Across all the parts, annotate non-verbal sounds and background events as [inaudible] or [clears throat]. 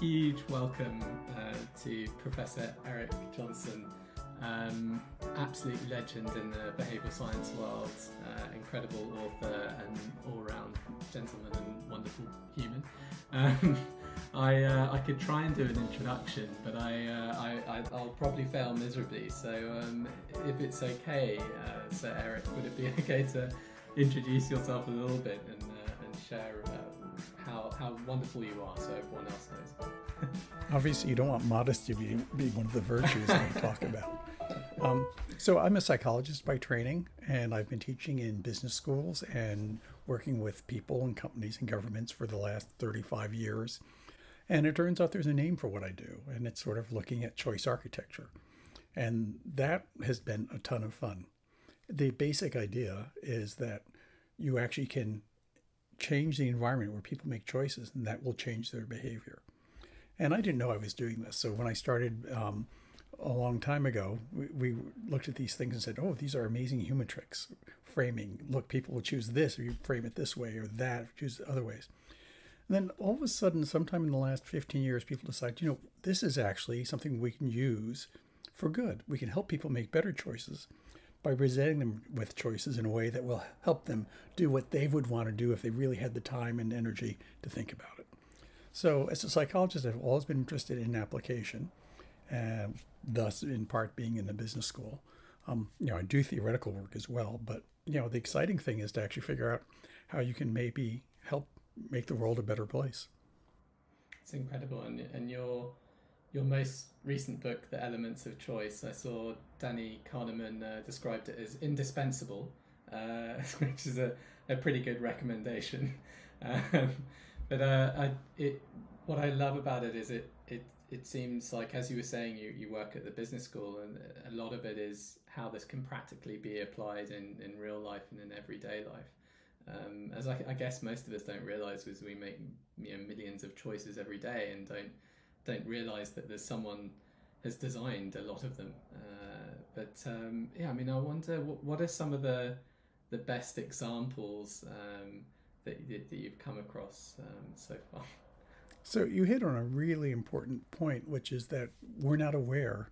huge welcome uh, to Professor Eric Johnson, um, absolute legend in the behavioural science world, uh, incredible author and all-round gentleman and wonderful human. Um, [laughs] I, uh, I could try and do an introduction, but I, uh, I, will probably fail miserably. So um, if it's okay, uh, Sir Eric, would it be [laughs] okay to introduce yourself a little bit and, uh, and share how, how wonderful you are so everyone else knows? [laughs] Obviously, you don't want modesty to be, be one of the virtues that we talk about. Um, so, I'm a psychologist by training, and I've been teaching in business schools and working with people and companies and governments for the last 35 years. And it turns out there's a name for what I do, and it's sort of looking at choice architecture. And that has been a ton of fun. The basic idea is that you actually can change the environment where people make choices, and that will change their behavior. And I didn't know I was doing this. So when I started um, a long time ago, we, we, looked at these things and said, oh, these are amazing human tricks. Framing. Look, people will choose this, or you frame it this way, or that, choose other ways. And then all of a sudden, sometime in the last 15 years, people decide, you know, this is actually something we can use for good. We can help people make better choices by presenting them with choices in a way that will help them do what they would want to do if they really had the time and energy to think about it. So, as a psychologist, I've always been interested in application, and thus, in part, being in the business school. Um, you know, I do theoretical work as well, but you know, the exciting thing is to actually figure out how you can maybe help make the world a better place. It's incredible, and and your your most recent book, The Elements of Choice, I saw Danny Kahneman uh, described it as indispensable, uh, [laughs] which is a, a pretty good recommendation. [laughs] Um, but uh, I, it, what I love about it is it, it, it seems like, as you were saying, you, you work at the business school, and a lot of it is how this can practically be applied in, in real life and in everyday life. Um, as I, I, guess most of us don't realize, is we make you know, millions of choices every day and don't don't realize that there's someone has designed a lot of them. Uh, but um, yeah, I mean, I wonder what, what are some of the the best examples um, that, that you've come across um, so far. [laughs] So you hit on a really important point, which is that we're not aware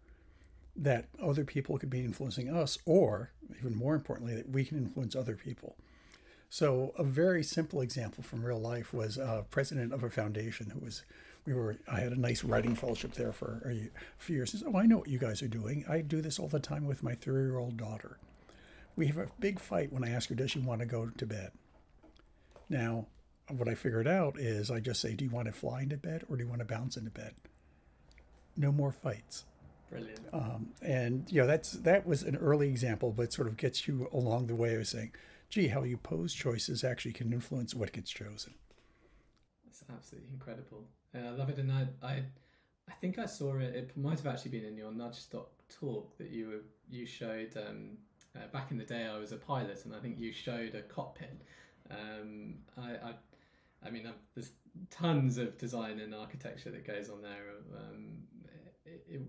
that other people could be influencing us, or even more importantly, that we can influence other people. So a very simple example from real life was a president of a foundation who was we were I had a nice writing fellowship there for a few years. He "Oh, I know what you guys are doing. I do this all the time with my three-year-old daughter. We have a big fight when I ask her, does she want to go to bed? Now, what I figured out is I just say, do you want to fly into bed or do you want to bounce into bed? No more fights. Brilliant. Um, and you know that's that was an early example, but sort of gets you along the way of saying, gee, how you pose choices actually can influence what gets chosen. Absolutely incredible. I love it, and I, I, I think I saw it. It might have actually been in your Nudgestock talk that you were, you showed. Um, uh, back in the day, I was a pilot, and I think you showed a cockpit. Um, I, I, I mean, I've, there's tons of design and architecture that goes on there. Um, it, it,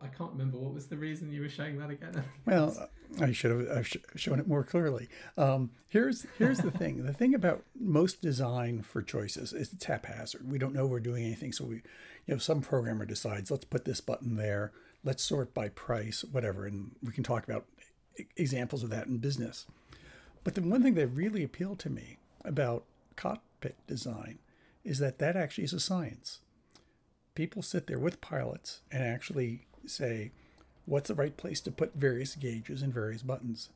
I can't remember what was the reason you were showing that again. [laughs] well, I should have I've shown it more clearly. Um, here's here's the thing. The thing about most design for choices is it's haphazard. We don't know we're doing anything, so we, you know, some programmer decides let's put this button there. Let's sort by price, whatever, and we can talk about examples of that in business. But the one thing that really appealed to me about cockpit design is that that actually is a science people sit there with pilots and actually say, what's the right place to put various gauges and various buttons.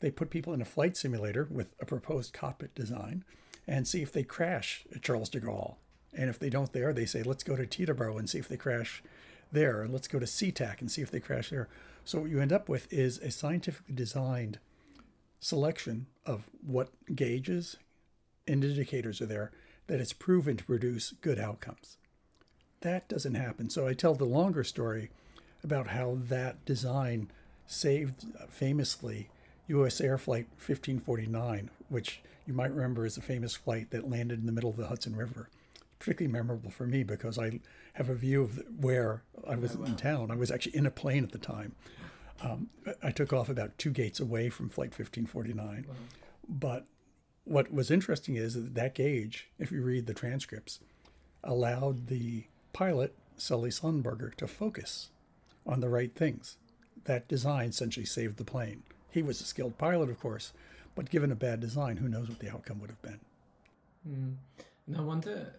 They put people in a flight simulator with a proposed cockpit design and see if they crash at Charles de Gaulle. And if they don't there, they say, let's go to Teterboro and see if they crash there. And let's go to SeaTac and see if they crash there. So what you end up with is a scientifically designed selection of what gauges and indicators are there that it's proven to produce good outcomes that doesn't happen. So I tell the longer story about how that design saved uh, famously U.S. Air Flight 1549, which you might remember is a famous flight that landed in the middle of the Hudson River. Particularly memorable for me because I have a view of where I was oh, wow. in town. I was actually in a plane at the time. Um, I took off about two gates away from Flight 1549. Wow. But what was interesting is that that gauge, if you read the transcripts, allowed the pilot, Sully Sullenberger, to focus on the right things. That design essentially saved the plane. He was a skilled pilot, of course, but given a bad design, who knows what the outcome would have been. Mm. And I wonder,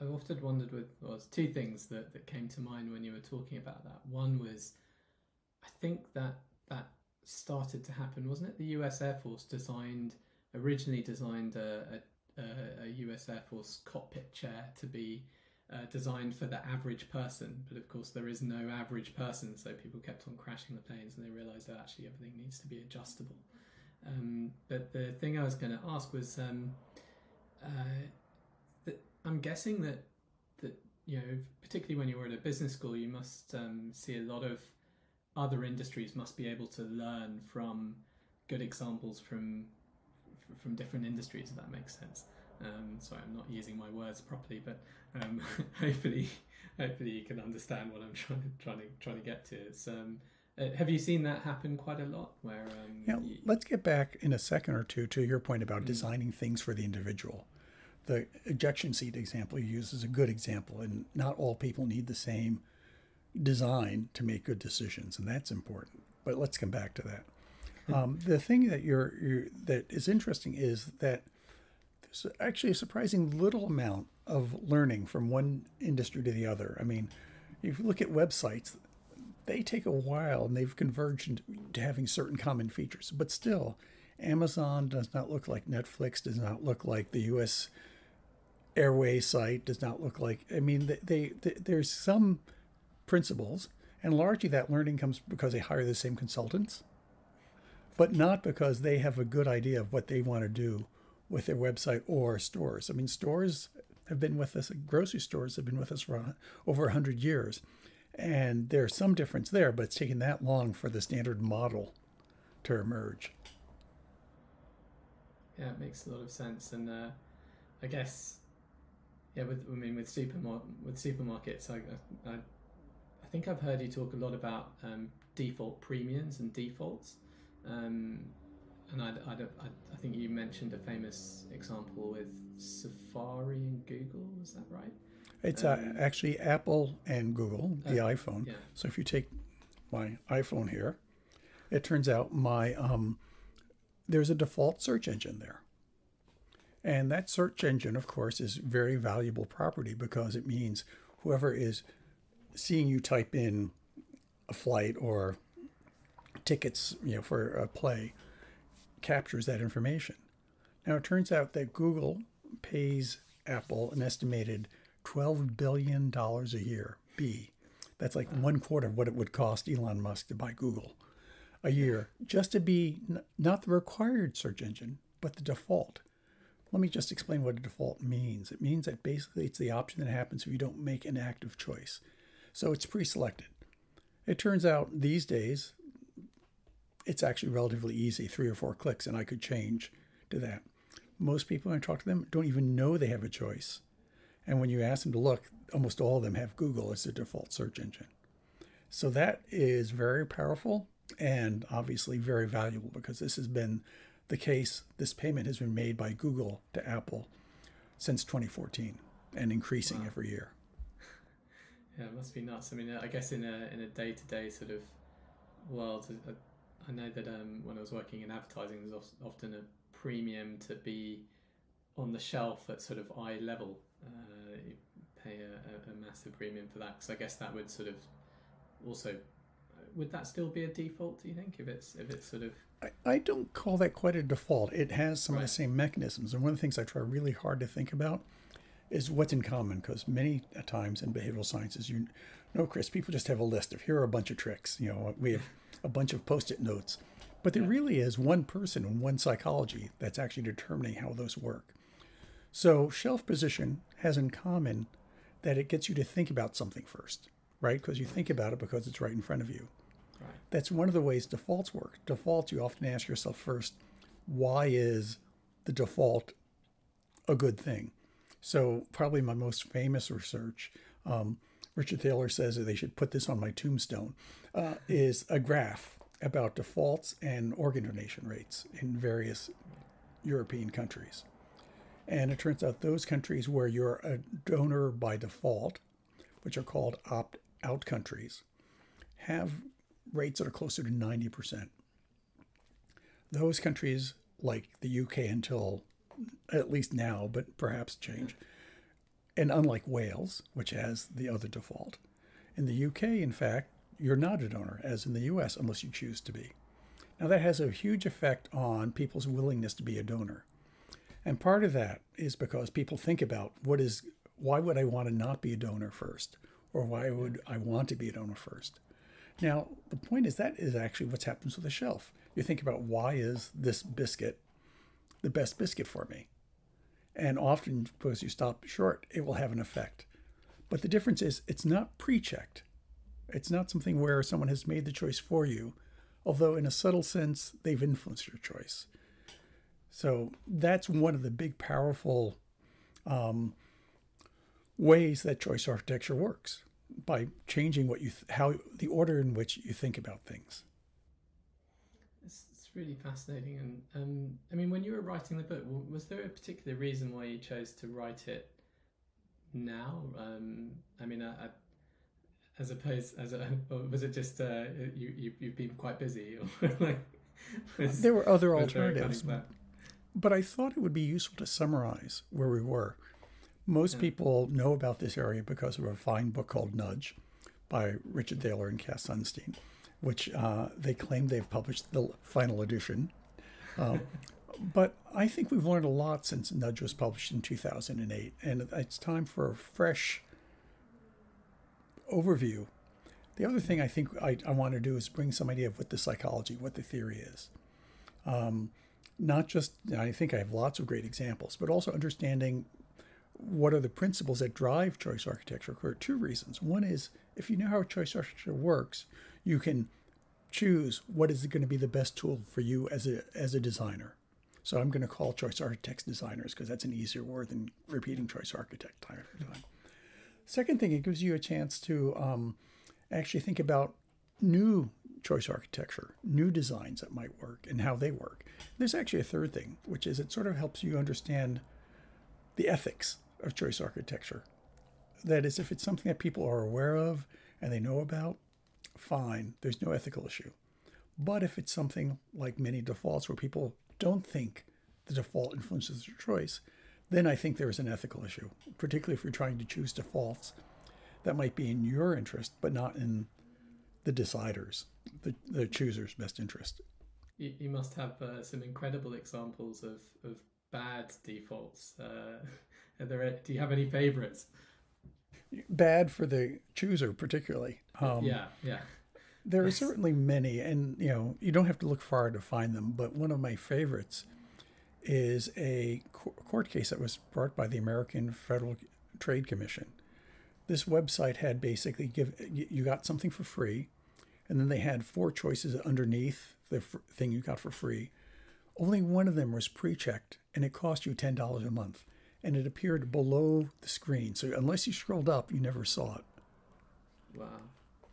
I've often wondered with, well, two things that, that came to mind when you were talking about that. One was, I think that that started to happen, wasn't it? The US Air Force designed, originally designed a, a, a US Air Force cockpit chair to be uh, designed for the average person, but of course there is no average person, so people kept on crashing the planes and they realised that actually everything needs to be adjustable. Um, but the thing I was going to ask was, um, uh, that I'm guessing that that you know, particularly when you're at a business school, you must um, see a lot of other industries must be able to learn from good examples from from different industries. If that makes sense. Um, sorry, I'm not using my words properly, but um, [laughs] hopefully, hopefully you can understand what I'm trying to trying to trying to get to. It's, um, uh, have you seen that happen quite a lot? Where um, yeah, you... let's get back in a second or two to your point about mm. designing things for the individual. The ejection seat example you use is a good example, and not all people need the same design to make good decisions, and that's important. But let's come back to that. [laughs] Um, the thing that you're, you're, that is interesting is that there's actually a surprising little amount of learning from one industry to the other. I mean, if you look at websites, they take a while and they've converged to having certain common features. But still, Amazon does not look like Netflix, does not look like the U.S. Airway site, does not look like. I mean, they, they, they there's some principles, and largely that learning comes because they hire the same consultants, but not because they have a good idea of what they want to do with their website or stores. I mean, stores have been with us, grocery stores have been with us for over 100 years. And there's some difference there, but it's taken that long for the standard model to emerge. Yeah, it makes a lot of sense. And uh, I guess, yeah, with I mean, with supermar- with supermarkets, I, I, I think I've heard you talk a lot about um, default premiums and defaults. Um, and I, I, I, I think you mentioned a famous example with Safari and Google. Is that right? It's uh, um, uh, actually Apple and Google, the uh, iPhone. Yeah. So if you take my iPhone here, it turns out my um, there's a default search engine there. And that search engine, of course, is very valuable property because it means whoever is seeing you type in a flight or tickets, you know, for a play, captures that information. Now it turns out that Google pays Apple an estimated $12 billion a year. B. That's like one quarter of what it would cost Elon Musk to buy Google a year just to be n- not the required search engine, but the default. Let me just explain what a default means. It means that basically it's the option that happens if you don't make an active choice. So it's pre selected. It turns out these days, it's actually relatively easy three or four clicks, and I could change to that. Most people, when I talk to them, don't even know they have a choice. And when you ask them to look, almost all of them have Google as their default search engine. So that is very powerful and obviously very valuable because this has been the case. This payment has been made by Google to Apple since 2014 and increasing wow. every year. Yeah, it must be nuts. I mean, I guess in a in a day to day sort of world, I know that um, when I was working in advertising, there's often a premium to be on the shelf at sort of eye level uh, you pay a, a, massive premium for that because I guess that would sort of also would that still be a default? Do you think if it's if it's sort of I, I don't call that quite a default. It has some right. of the same mechanisms, and one of the things I try really hard to think about is what's in common because many times in behavioral sciences you know chris people just have a list of here are a bunch of tricks you know we have a bunch of post-it notes but there really is one person and one psychology that's actually determining how those work so shelf position has in common that it gets you to think about something first, right? Because you think about it because it's right in front of you. Right. That's one of the ways defaults work. Defaults, you often ask yourself first, why is the default a good thing? So probably my most famous research, um, Richard Thaler says that they should put this on my tombstone, uh, is a graph about defaults and organ donation rates in various European countries. And it turns out those countries where you're a donor by default, which are called opt out countries, have rates that are closer to 90%. Those countries, like the UK until at least now, but perhaps change, and unlike Wales, which has the other default, in the UK, in fact, you're not a donor, as in the US, unless you choose to be. Now, that has a huge effect on people's willingness to be a donor. And part of that is because people think about what is, why would I want to not be a donor first? Or why would I want to be a donor first? Now, the point is that is actually what happens with a shelf. You think about why is this biscuit the best biscuit for me? And often, because you stop short, it will have an effect. But the difference is it's not pre checked. It's not something where someone has made the choice for you, although in a subtle sense, they've influenced your choice. So that's one of the big, powerful um, ways that choice architecture works by changing what you th- how the order in which you think about things. Really fascinating, and um, I mean, when you were writing the book, was there a particular reason why you chose to write it now? Um, I mean, I, I, as opposed as a, was it just uh, you, you you've been quite busy, [laughs] or like was, there were other alternatives, but I thought it would be useful to summarize where we were. Most yeah. people know about this area because of a fine book called Nudge by Richard Thaler and Cass Sunstein, which uh, they claim they've published the final edition. Um, but I think we've learned a lot since Nudge was published in 2008, and it's time for a fresh overview. The other thing I think I, I want to do is bring some idea of what the psychology, what the theory is. Um, not just, I think I have lots of great examples, but also understanding what are the principles that drive choice architecture for two reasons. One is if you know how choice architecture works, you can choose what is going to be the best tool for you as a as a designer. So I'm going to call choice architects designers because that's an easier word than repeating choice architect time time. Second thing, it gives you a chance to um, actually think about new choice architecture, new designs that might work and how they work. There's actually a third thing, which is it sort of helps you understand the ethics of choice architecture. That is, if it's something that people are aware of and they know about, fine, there's no ethical issue. But if it's something like many defaults where people don't think the default influences their choice, then I think there's an ethical issue, particularly if you're trying to choose defaults that might be in your interest, but not in the deciders, the, the chooser's best interest. You, you must have uh, some incredible examples of, of bad defaults. Uh, [laughs] there, do you have any favorites? Bad for the chooser, particularly. Um, yeah, yeah. There are certainly many, and you know you don't have to look far to find them. But one of my favorites is a court case that was brought by the American Federal Trade Commission. This website had basically give you got something for free, and then they had four choices underneath the thing you got for free. Only one of them was pre-checked, and it cost you ten dollars a month, and it appeared below the screen. So unless you scrolled up, you never saw it. Wow.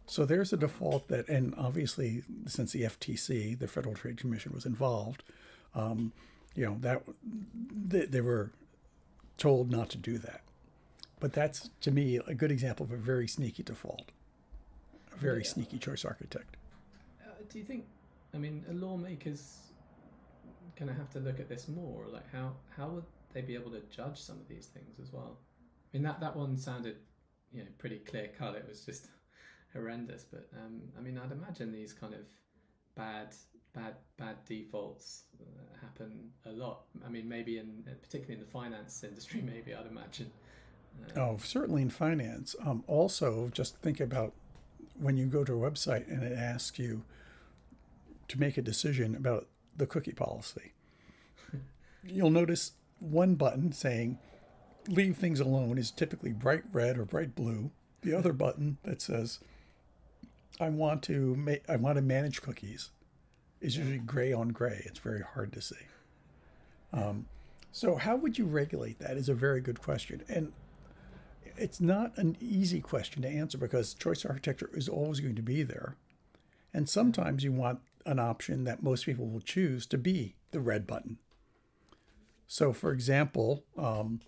So there's a default that, and obviously, since the FTC, the Federal Trade Commission, was involved, um, you know that they, they were told not to do that. But that's to me a good example of a very sneaky default, a very yeah. sneaky choice architect. Uh, do you think? I mean, lawmakers going to have to look at this more. Like, how how would they be able to judge some of these things as well? I mean, that that one sounded, you know, pretty clear cut. It was just [laughs] horrendous. But um, I mean, I'd imagine these kind of bad bad bad defaults uh, happen a lot. I mean, maybe in particularly in the finance [laughs] industry, maybe I'd imagine. Uh, oh, certainly in finance. Um, also, just think about when you go to a website and it asks you to make a decision about the cookie policy. [laughs] You'll notice one button saying leave things alone is typically bright red or bright blue. The hmm. other button that says I want to ma- I want to manage cookies is hmm. usually gray on gray. It's very hard to see. Um, so how would you regulate that is a very good question. And it's not an easy question to answer because choice architecture is always going to be there. And hmm. sometimes you want an option that most people will choose to be the red button. So, for example, um,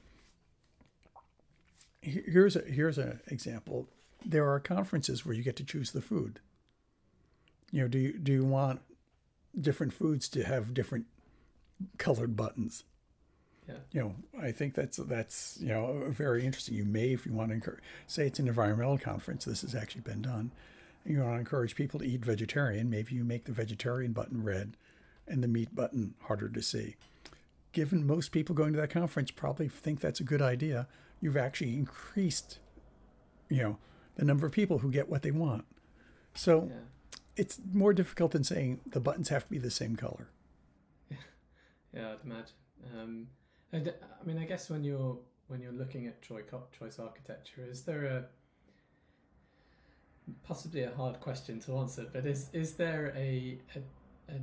here's a here's an example. There are conferences where you get to choose the food. You know, do you do you want different foods to have different colored buttons? Yeah. You know, I think that's that's you know very interesting. You may, if you want to encourage, say it's an environmental conference. This has actually been done. You want to encourage people to eat vegetarian. Maybe you make the vegetarian button red, and the meat button harder to see. Given most people going to that conference probably think that's a good idea, you've actually increased, you know, the number of people who get what they want. So Yeah. it's more difficult than saying the buttons have to be the same color. [laughs] Yeah, I'd imagine. Um, and I mean, I guess when you're when you're looking at choice choice architecture, is there a possibly a hard question to answer, but is is there a, a, a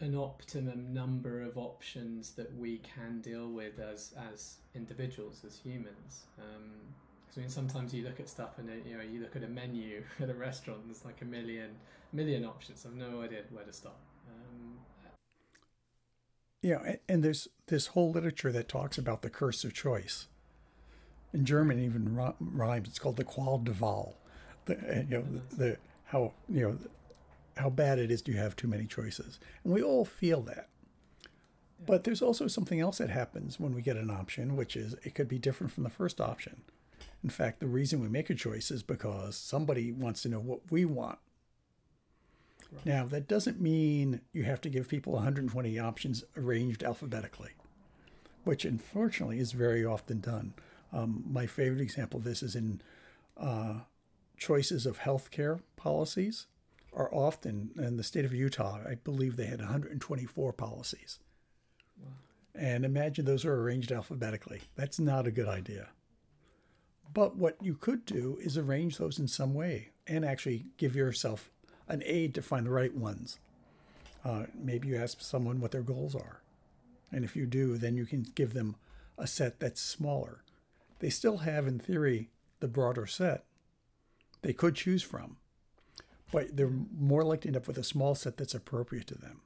an optimum number of options that we can deal with as as individuals, as humans? Because I mean, sometimes you look at stuff and you know you look at a menu [laughs] at a restaurant, there's like a million million options. I've no idea where to start. Um, Yeah, and, and there's this whole literature that talks about the curse of choice. In German, even rhymes. It's called the Qual der Wahl. The, you know, the, the how you know how bad it is to have too many choices, and we all feel that. But there's also something else that happens when we get an option, which is it could be different from the first option. In fact, the reason we make a choice is because somebody wants to know what we want. Right. Now, that doesn't mean you have to give people 120 options arranged alphabetically, which unfortunately is very often done. Um, my favorite example of this is in uh, choices of healthcare policies are often in the state of Utah. I believe they had 124 policies. Wow. And imagine those are arranged alphabetically. That's not a good idea. But what you could do is arrange those in some way and actually give yourself an aid to find the right ones. Uh, maybe you ask someone what their goals are. And if you do, then you can give them a set that's smaller. They still have, in theory, the broader set they could choose from, but they're more likely to end up with a small set that's appropriate to them.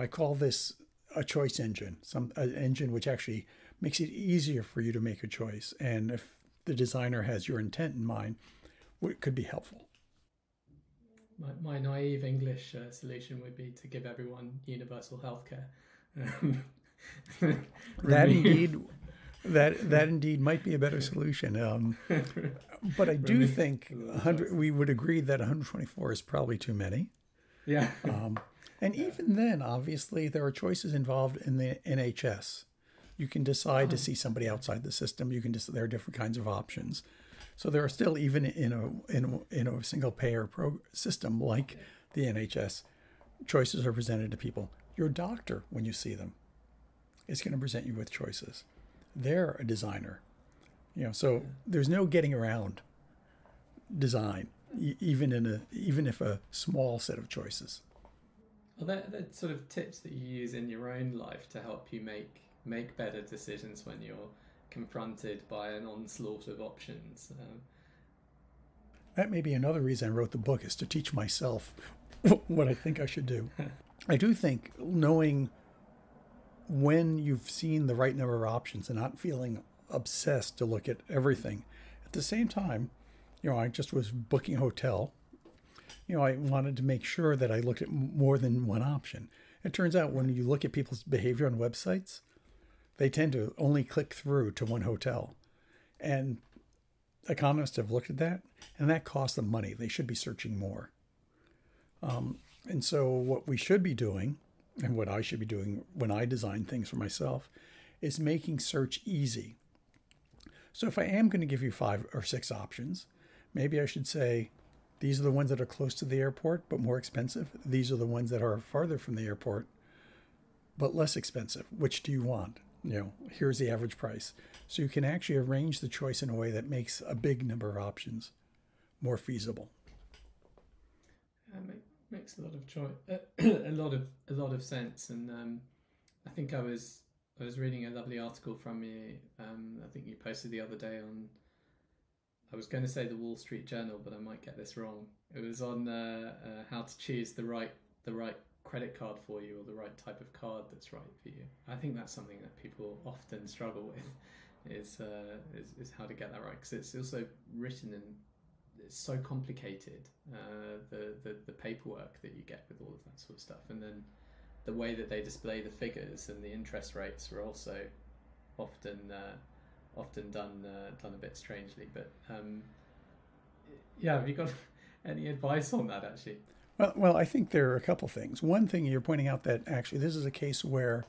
I call this a choice engine, some an engine which actually makes it easier for you to make a choice. And if the designer has your intent in mind, it could be helpful. My, my naive English uh, solution would be to give everyone universal healthcare. Um, [laughs] That indeed, that that indeed might be a better solution. Um, [laughs] but I do think 100. We would agree that 124 is probably too many. Yeah. Um, and even then, obviously, there are choices involved in the NHS. You can decide to see somebody outside the system. You can just there are different kinds of options. So there are still even in a in a, in a single payer pro system like the NHS, choices are presented to people. Your doctor, when you see them, is going to present you with choices. They're a designer, you know. So there's no getting around design, even in a even if a small set of choices. Well, that that sort of tips that you use in your own life to help you make make better decisions when you're confronted by an onslaught of options. Um, That may be another reason I wrote the book is to teach myself [laughs] what I think I should do. [laughs] I do think knowing when you've seen the right number of options and not feeling obsessed to look at everything. At the same time, you know, I just was booking a hotel. You know, I wanted to make sure that I looked at more than one option. It turns out when you look at people's behavior on websites, they tend to only click through to one hotel. And economists have looked at that, and that costs them money. They should be searching more. Um, and so, what we should be doing, and what I should be doing when I design things for myself, is making search easy. So, if I am going to give you five or six options, maybe I should say, these are the ones that are close to the airport but more expensive. These are the ones that are farther from the airport but less expensive. Which do you want? You know, here's the average price. So you can actually arrange the choice in a way that makes a big number of options more feasible. Make, makes a lot of choice, [clears throat] a lot of a lot of sense, and um, I think I was I was reading a lovely article from you. Um, I think you posted the other day on. I was going to say the Wall Street Journal, but I might get this wrong. It was on uh, uh, how to choose the right the right credit card for you or the right type of card that's right for you. I think that's something that people often struggle with is uh, is, is how to get that right because it's also written and it's so complicated uh, the, the the paperwork that you get with all of that sort of stuff and then the way that they display the figures and the interest rates are also often uh, often done uh, done a bit strangely but um, yeah have you got [laughs] any advice on that actually well, well, I think there are a couple things. One thing you're pointing out that actually this is a case where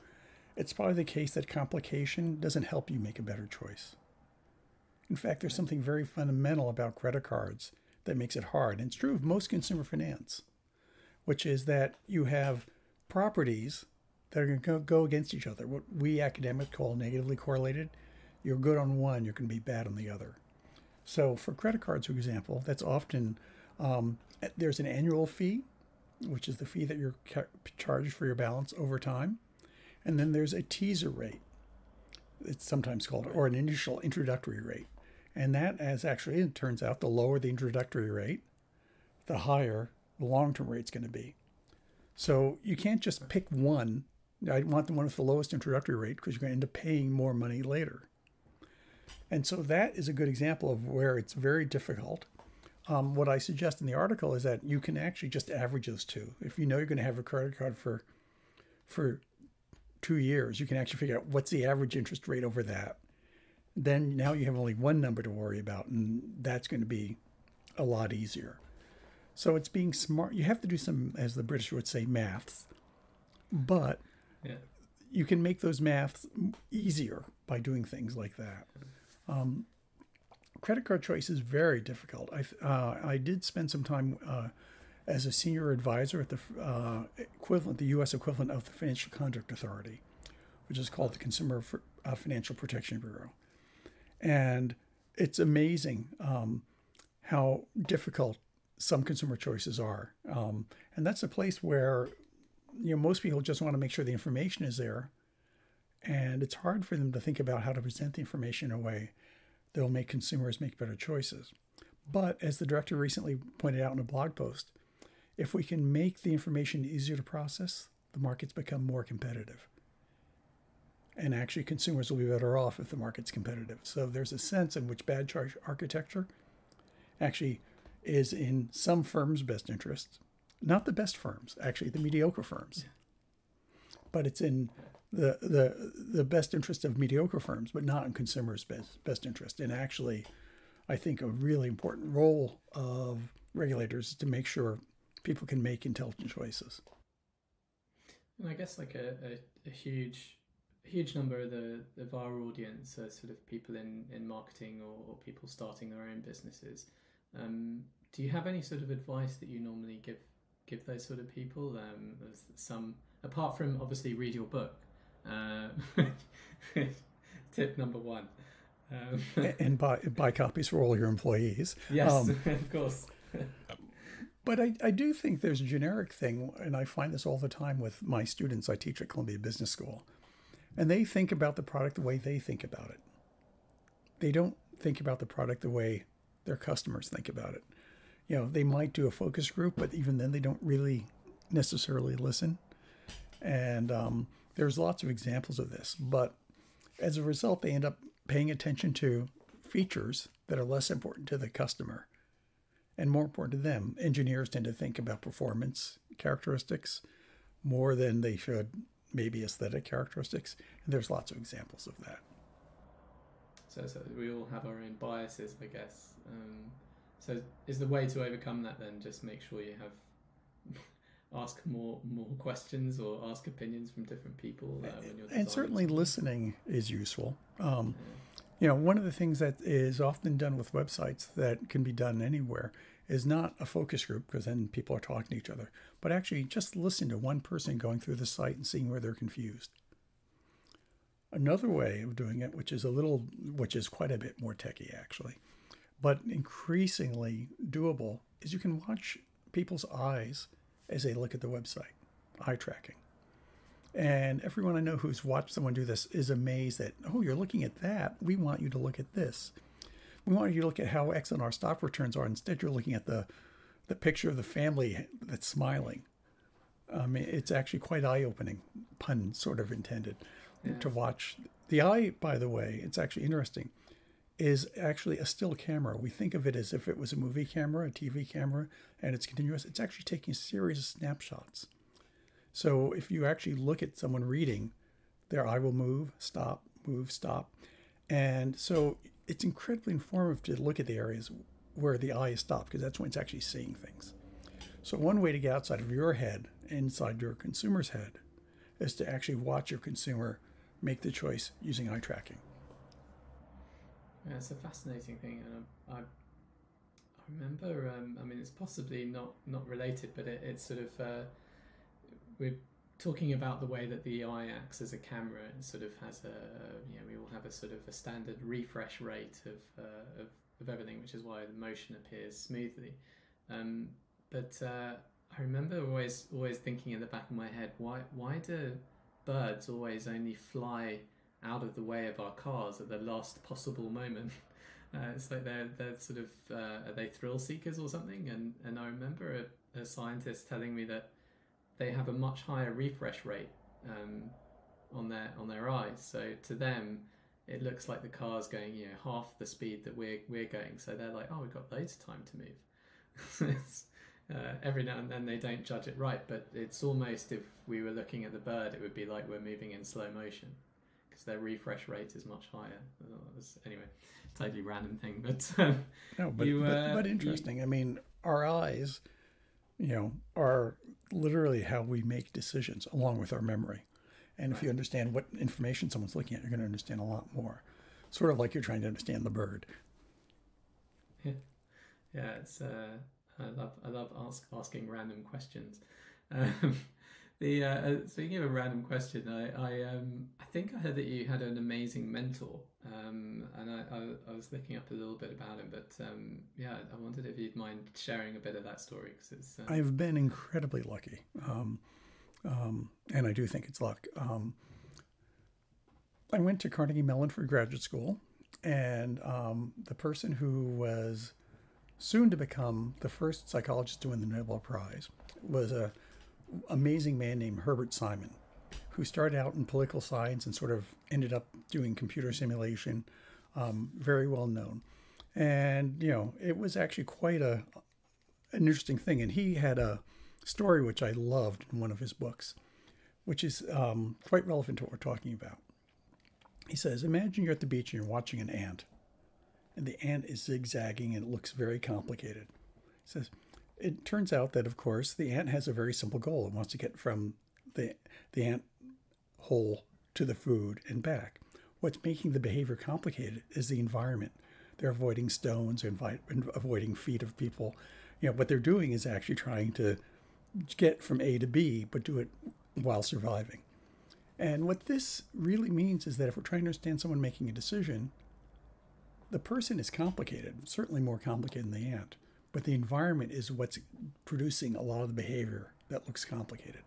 it's probably the case that complication doesn't help you make a better choice. In fact, there's something very fundamental about credit cards that makes it hard. And it's true of most consumer finance, which is that you have properties that are going to go against each other. What we academics call negatively correlated. You're good on one, you're going to be bad on the other. So for credit cards, for example, that's often um, there's an annual fee, which is the fee that you're charged for your balance over time. And then there's a teaser rate, it's sometimes called, or an initial introductory rate. And that, as actually it turns out, the lower the introductory rate, the higher the long term rate's going to be. So you can't just pick one. I want the one with the lowest introductory rate because you're going to end up paying more money later. And so that is a good example of where it's very difficult um, what I suggest in the article is that you can actually just average those two. If you know you're going to have a credit card for for two years, you can actually figure out what's the average interest rate over that. Then now you have only one number to worry about, and that's going to be a lot easier. So it's being smart. You have to do some, as the British would say, maths, but yeah. you can make those maths easier by doing things like that. Um, credit card choice is very difficult. I uh, I did spend some time uh, as a senior advisor at the uh, equivalent, the U.S. equivalent of the Financial Conduct Authority, which is called the Consumer uh, Financial Protection Bureau, and it's amazing um, how difficult some consumer choices are. Um, and that's a place where you know most people just want to make sure the information is there, and it's hard for them to think about how to present the information in a way that will make consumers make better choices. But as the director recently pointed out in a blog post, if we can make the information easier to process, the markets become more competitive. And actually, consumers will be better off if the market's competitive. So there's a sense in which bad choice architecture actually is in some firms' best interest, not the best firms, actually the mediocre firms. But it's in the the the best interest of mediocre firms, but not in consumers' best best interest. And actually, I think a really important role of regulators is to make sure people can make intelligent choices. And I guess like a, a, a huge huge number of the of our audience are sort of people in in marketing or, or people starting their own businesses. Um, do you have any sort of advice that you normally give give those sort of people? Um, some apart from obviously read your book, uh, [laughs] tip number one. Um, and buy buy copies for all your employees. Yes, um, [laughs] of course. but I, I do think there's a generic thing, and I find this all the time with my students I teach at Columbia Business School. And they think about the product the way they think about it. They don't think about the product the way their customers think about it. You know, they might do a focus group, but even then they don't really necessarily listen. And um, there's lots of examples of this, but as a result, they end up paying attention to features that are less important to the customer and more important to them. Engineers tend to think about performance characteristics more than they should maybe aesthetic characteristics. And there's lots of examples of that. So, so we all have our own biases, I guess. Um, so is the way to overcome that then just make sure you have [laughs] ask more more questions or ask opinions from different people uh, and certainly listening is useful um, yeah. you know one of the things that is often done with websites that can be done anywhere is not a focus group because then people are talking to each other but actually just listen to one person going through the site and seeing where they're confused another way of doing it which is a little which is quite a bit more techy actually but increasingly doable is you can watch people's eyes as they look at the website, eye tracking. And everyone I know who's watched someone do this is amazed that, oh, you're looking at that. We want you to look at this. We want you to look at how X and R stop returns are. Instead, you're looking at the, the picture of the family that's smiling. Um, it's actually quite eye opening, pun sort of intended, yeah. to watch the eye, by the way, it's actually interesting, is actually a still camera. We think of it as if it was a movie camera, a TV camera, and it's continuous. It's actually taking a series of snapshots. So if you actually look at someone reading, their eye will move, stop, move, stop. And so it's incredibly informative to look at the areas where the eye is stopped because that's when it's actually seeing things. So one way to get outside of your head, inside your consumer's head, is to actually watch your consumer make the choice using eye tracking. Yeah, it's a fascinating thing, and I, I, remember. Um, I mean, it's possibly not not related, but it, it's sort of uh, we're talking about the way that the eye acts as a camera and sort of has a you know we all have a sort of a standard refresh rate of uh, of, of everything, which is why the motion appears smoothly. Um, but uh, I remember always always thinking in the back of my head, why why do birds always only fly out of the way of our cars at the last possible moment? [laughs] Uh, it's like they're they're sort of uh, are they thrill seekers or something? And and I remember a, a scientist telling me that they have a much higher refresh rate um, on their on their eyes. So to them, it looks like the car's going you know half the speed that we're we're going. So they're like, oh, we've got loads of time to move. [laughs] uh, every now and then they don't judge it right, but it's almost if we were looking at the bird, it would be like we're moving in slow motion because their refresh rate is much higher. Anyway, totally random thing, but um, no, but you, uh, but, but, interesting. You, I mean, our eyes, you know, are literally how we make decisions along with our memory. And if you understand what information someone's looking at, you're going to understand a lot more. Sort of like you're trying to understand the bird. Yeah, yeah. It's uh, I love I love ask, asking random questions. Um, the uh, uh, speaking of a random question, I I um I think I heard that you had an amazing mentor, um, and I, I, I was looking up a little bit about him, but um yeah, I wondered if you'd mind sharing a bit of that story because it's. Uh... I've been incredibly lucky, um, um, and I do think it's luck. Um, I went to Carnegie Mellon for graduate school, and um, the person who was soon to become the first psychologist to win the Nobel Prize was a amazing man named Herbert Simon, who started out in political science and sort of ended up doing computer simulation, um, very well known. And, you know, it was actually quite a, an interesting thing. And he had a story which I loved in one of his books, which is um, quite relevant to what we're talking about. He says, Imagine you're at the beach and you're watching an ant, and the ant is zigzagging and it looks very complicated. He says, it turns out that, of course, the ant has a very simple goal. It wants to get from the, the ant hole to the food and back. What's making the behavior complicated is the environment. They're avoiding stones and avoiding feet of people. You know, what they're doing is actually trying to get from A to B, but do it while surviving. And what this really means is that if we're trying to understand someone making a decision, the person is complicated, certainly more complicated than the ant but the environment is what's producing a lot of the behavior that looks complicated.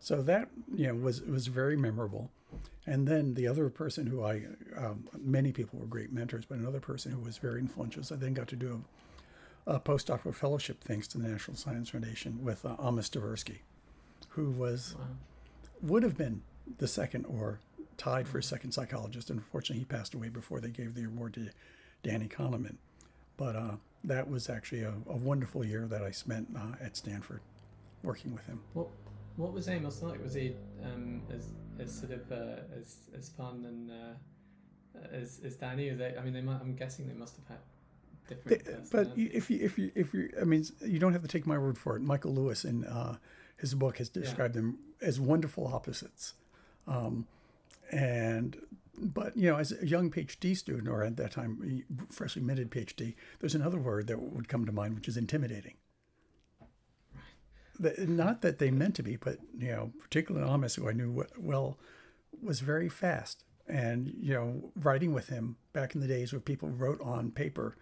So that you know was was very memorable. And then the other person who I, um, many people were great mentors, but another person who was very influential. So I then got to do a, a postdoctoral fellowship thanks to the National Science Foundation with uh, Amos Tversky, who was wow. would have been the second or tied for second psychologist. Unfortunately, he passed away before they gave the award to Danny Kahneman. But uh, that was actually a, a, wonderful year that I spent uh, at Stanford working with him. What What was Amos like? Was he um, as as sort of uh, as as fun and uh, as as Danny? They, I mean, they might, I'm guessing they must have had. Different they, but if you if you if you I mean you don't have to take my word for it. Michael Lewis in uh, his book has described yeah. them as wonderful opposites, um, and but you know, as a young PhD student, or at that time freshly minted PhD, there's another word that would come to mind, which is intimidating. Right. not that they meant to be, but you know, particularly Amos, who I knew well, was very fast. And you know, writing with him back in the days where people wrote on paper,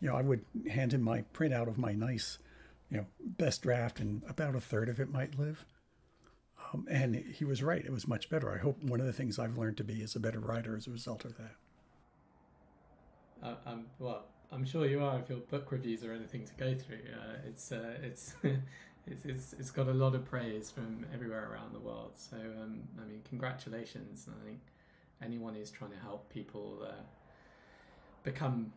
you know, I would hand him my printout of my nice, you know, best draft, and about a third of it might live. Um, and he was right. It was much better. I hope one of the things I've learned to be is a better writer as a result of that. Uh, um, well, I'm sure you are if your book reviews are anything to go through. Uh, it's, uh, it's, [laughs] it's, it's, it's got a lot of praise from everywhere around the world. So, um, I mean, congratulations. I think anyone who's trying to help people uh, become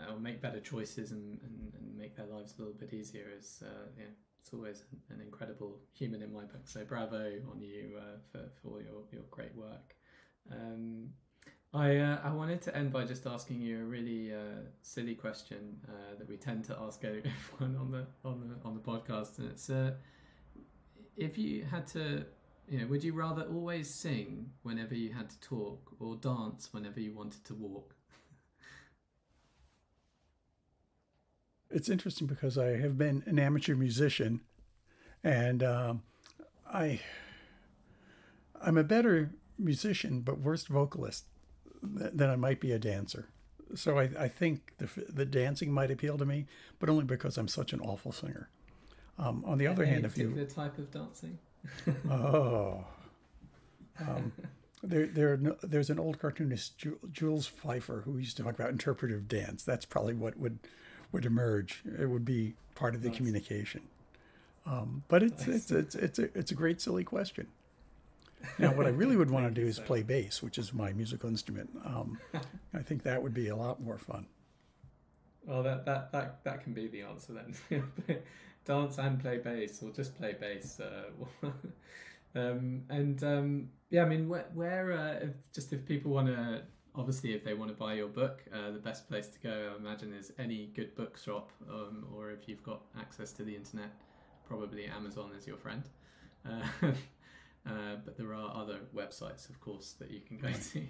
uh, or make better choices and, and, and, make their lives a little bit easier is uh, yeah, it's always an incredible human in my book. So bravo on you uh, for for your your great work. Um, I uh, I wanted to end by just asking you a really uh, silly question uh, that we tend to ask everyone [laughs] on the on the on the podcast, and it's uh, if you had to, you know, would you rather always sing whenever you had to talk, or dance whenever you wanted to walk? It's interesting because I have been an amateur musician, and um, I I'm a better musician, but worst vocalist than I might be a dancer. So I, I think the, the dancing might appeal to me, but only because I'm such an awful singer. Um, on the other Any hand, if you the type of dancing, [laughs] oh, um, there there there's an old cartoonist Jules Feiffer who used to talk about interpretive dance. That's probably what would would emerge. It would be part of the nice. communication. Um, but it's, it's it's it's a it's a great silly question. Now, what I really would want [laughs] to do is play bass, which is my musical instrument. Um, [laughs] I think that would be a lot more fun. Well, that that that, that can be the answer then. [laughs] Dance and play bass, or just play bass. Uh, um, and um, yeah, I mean, where, where uh, if, just if people want to, obviously, if they want to buy your book, uh, the best place to go, I imagine, is any good bookshop, um, or if you've got access to the internet, probably Amazon is your friend. Uh, [laughs] uh, but there are other websites, of course, that you can go to. And,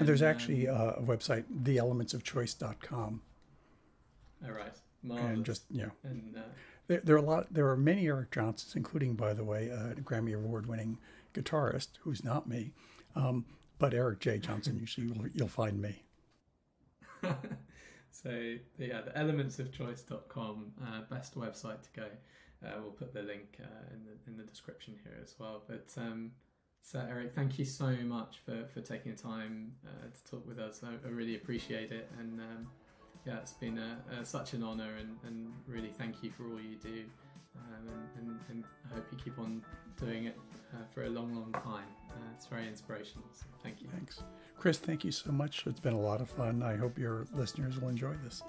and there's actually um, a website, theelementsofchoice.com. All right. Marvelous. And just, you know, and, uh, there, there, are a lot, there are many Eric Johnsons, including, by the way, a Grammy Award winning guitarist, who's not me, um, but Eric J. Johnson, usually you'll, you'll find me. [laughs] so, yeah, the elementsofchoice.com, uh, best website to go. Uh, we'll put the link uh, in the in the description here as well. But um, so Eric, thank you so much for, for taking the time uh, to talk with us. I, I really appreciate it, and um, yeah, it's been a, a, such an honour, and, and really thank you for all you do. Um, and, and, I hope you keep on doing it uh, for a long, long time. Uh, it's very inspirational. So thank you. Thanks. Chris, thank you so much. It's been a lot of fun. I hope your listeners will enjoy this.